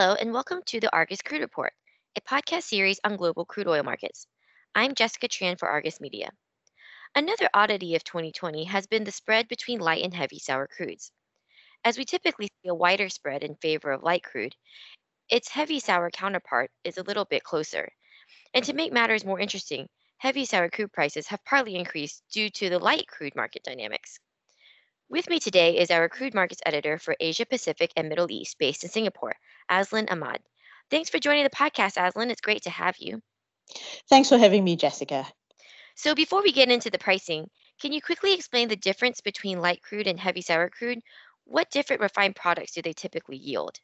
Hello, and welcome to the Argus Crude Report, a podcast series on global crude oil markets. I'm Jessica Tran for Argus Media. Another oddity of 2020 has been the spread between light and heavy sour crudes. As we typically see a wider spread in favor of light crude, its heavy sour counterpart is a little bit closer. And to make matters more interesting, heavy sour crude prices have partly increased due to the light crude market dynamics. With me today is our crude markets editor for Asia Pacific and Middle East based in Singapore, Azlin Ahmad. Thanks for joining the podcast, Azlin. It's great to have you. Thanks for having me, Jessica. So, before we get into the pricing, can you quickly explain the difference between light crude and heavy sour crude? What different refined products do they typically yield?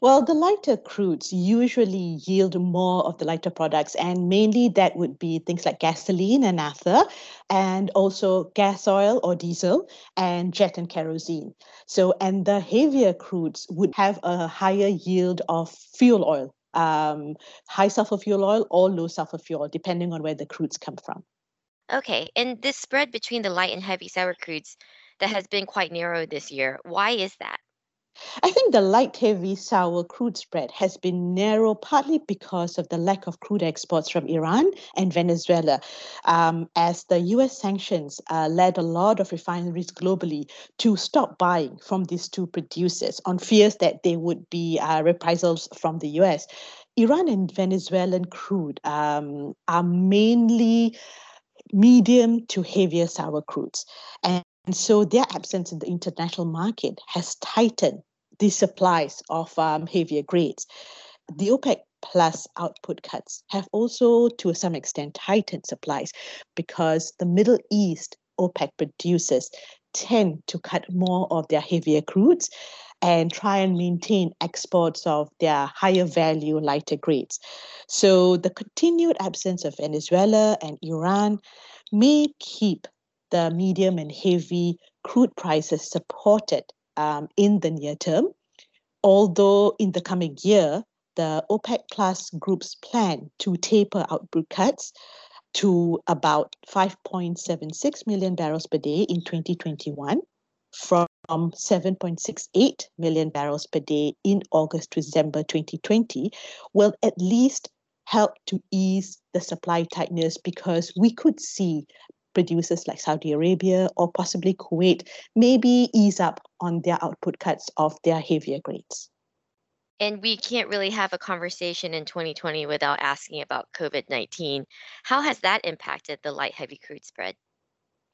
Well, the lighter crudes usually yield more of the lighter products, and mainly that would be things like gasoline and naphtha, and also gas oil or diesel, and jet and kerosene. So, and the heavier crudes would have a higher yield of fuel oil, um, high sulfur fuel oil or low sulfur fuel depending on where the crudes come from. Okay, and this spread between the light and heavy sour crudes that has been quite narrow this year, why is that? I think the light heavy sour crude spread has been narrow partly because of the lack of crude exports from Iran and Venezuela, um, as the US sanctions uh, led a lot of refineries globally to stop buying from these two producers on fears that there would be uh, reprisals from the US. Iran and Venezuelan crude um, are mainly medium to heavier sour crudes. And and so their absence in the international market has tightened the supplies of um, heavier grades. The OPEC plus output cuts have also, to some extent, tightened supplies because the Middle East OPEC producers tend to cut more of their heavier crudes and try and maintain exports of their higher value, lighter grades. So the continued absence of Venezuela and Iran may keep the medium and heavy crude prices supported um, in the near term. Although in the coming year, the OPEC plus groups plan to taper output cuts to about 5.76 million barrels per day in 2021 from 7.68 million barrels per day in August to December 2020 will at least help to ease the supply tightness because we could see producers like Saudi Arabia or possibly Kuwait maybe ease up on their output cuts of their heavier grades. And we can't really have a conversation in 2020 without asking about COVID 19. How has that impacted the light heavy crude spread?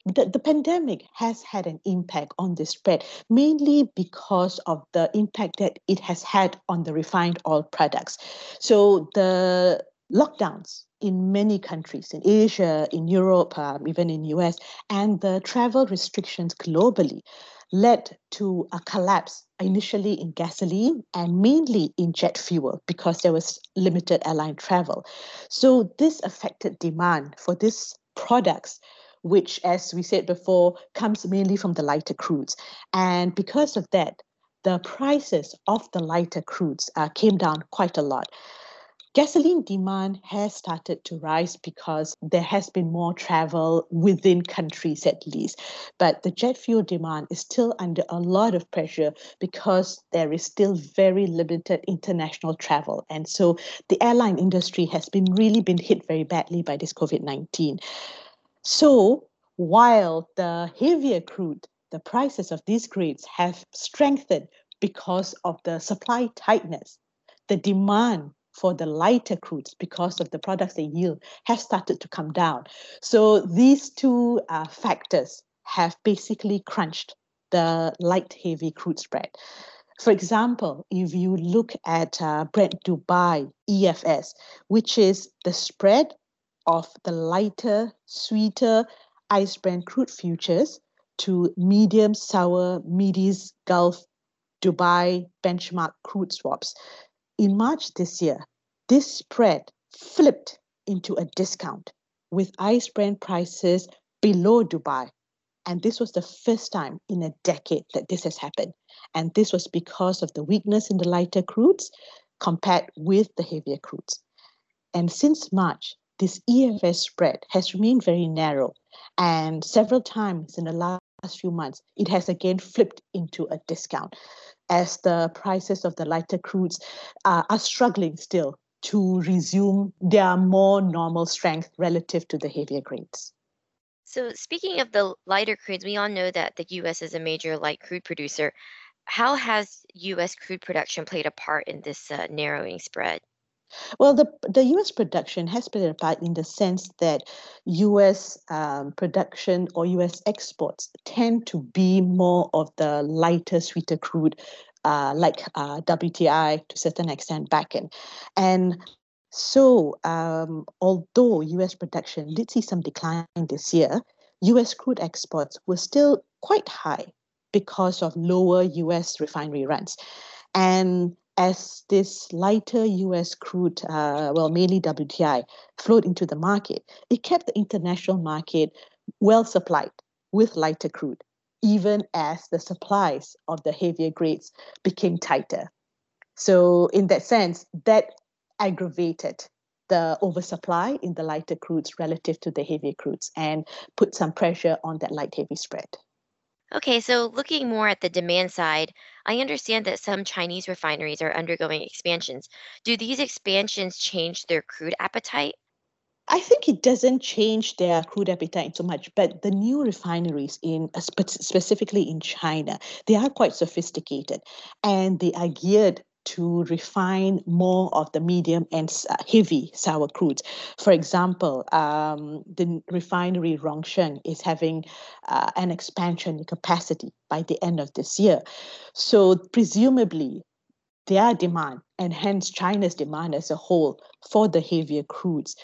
The, the pandemic has had an impact on the spread, mainly because of the impact that it has had on the refined oil products. So the lockdowns in many countries in Asia, in Europe, um, even in US, and the travel restrictions globally led to a collapse initially in gasoline and mainly in jet fuel because there was limited airline travel. So this affected demand for these products which as we said before comes mainly from the lighter crudes and because of that the prices of the lighter crudes uh, came down quite a lot Gasoline demand has started to rise because there has been more travel within countries at least. But the jet fuel demand is still under a lot of pressure because there is still very limited international travel. And so the airline industry has been really been hit very badly by this COVID-19. So while the heavier crude, the prices of these grades have strengthened because of the supply tightness, the demand for the lighter crudes because of the products they yield have started to come down. So these two uh, factors have basically crunched the light heavy crude spread. For example, if you look at uh, Brent Dubai EFS, which is the spread of the lighter, sweeter ICE Brent crude futures to medium sour Mideast Gulf Dubai benchmark crude swaps in March this year, this spread flipped into a discount with ICE Brent prices below Dubai. And this was the first time in a decade that this has happened. And this was because of the weakness in the lighter crudes compared with the heavier crudes. And since March, this EFS spread has remained very narrow. And several times in the last few months, it has again flipped into a discount. As the prices of the lighter crudes uh, are struggling still to resume their more normal strength relative to the heavier grades. So, speaking of the lighter crudes, we all know that the U.S. is a major light crude producer. How has U.S. crude production played a part in this uh, narrowing spread? Well, the, the US production has played a part in the sense that US um, production or US exports tend to be more of the lighter, sweeter crude, uh, like uh, WTI to a certain extent Bakken. And so, um, although US production did see some decline this year, US crude exports were still quite high because of lower US refinery runs. And as this lighter US crude, uh, well, mainly WTI, flowed into the market, it kept the international market well supplied with lighter crude, even as the supplies of the heavier grades became tighter. So, in that sense, that aggravated the oversupply in the lighter crudes relative to the heavier crudes and put some pressure on that light heavy spread. Okay, so looking more at the demand side, I understand that some Chinese refineries are undergoing expansions. Do these expansions change their crude appetite? I think it doesn't change their crude appetite so much, but the new refineries in uh, specifically in China, they are quite sophisticated and they are geared to refine more of the medium and uh, heavy sour crudes. For example, um, the refinery Rongsheng is having uh, an expansion capacity by the end of this year. So, presumably, their demand and hence China's demand as a whole for the heavier crudes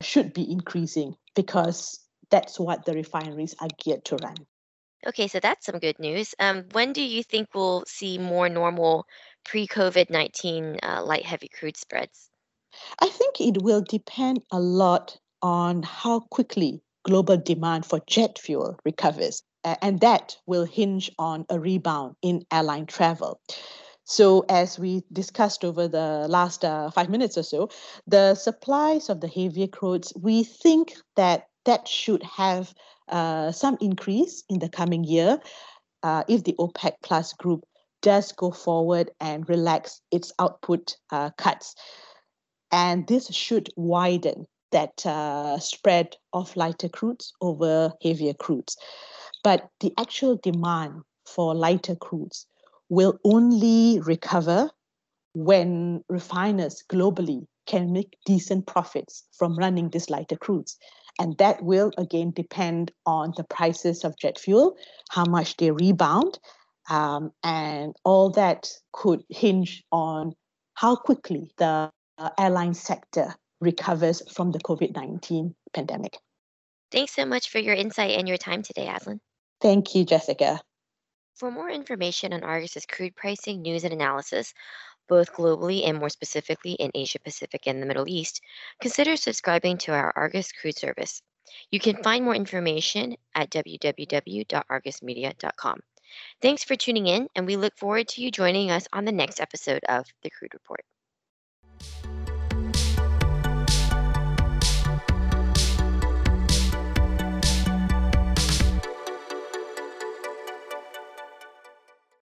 should be increasing because that's what the refineries are geared to run. Okay, so that's some good news. Um, when do you think we'll see more normal pre COVID 19 uh, light heavy crude spreads? I think it will depend a lot on how quickly global demand for jet fuel recovers, and that will hinge on a rebound in airline travel. So, as we discussed over the last uh, five minutes or so, the supplies of the heavier crudes, we think that that should have uh, some increase in the coming year uh, if the OPEC plus group does go forward and relax its output uh, cuts. And this should widen that uh, spread of lighter crudes over heavier crudes. But the actual demand for lighter crudes will only recover when refiners globally can make decent profits from running these lighter crudes. And that will again depend on the prices of jet fuel, how much they rebound, um, and all that could hinge on how quickly the airline sector recovers from the COVID 19 pandemic. Thanks so much for your insight and your time today, Azlin. Thank you, Jessica. For more information on Argus's crude pricing, news, and analysis, both globally and more specifically in Asia Pacific and the Middle East, consider subscribing to our Argus Crude service. You can find more information at www.argusmedia.com. Thanks for tuning in, and we look forward to you joining us on the next episode of The Crude Report.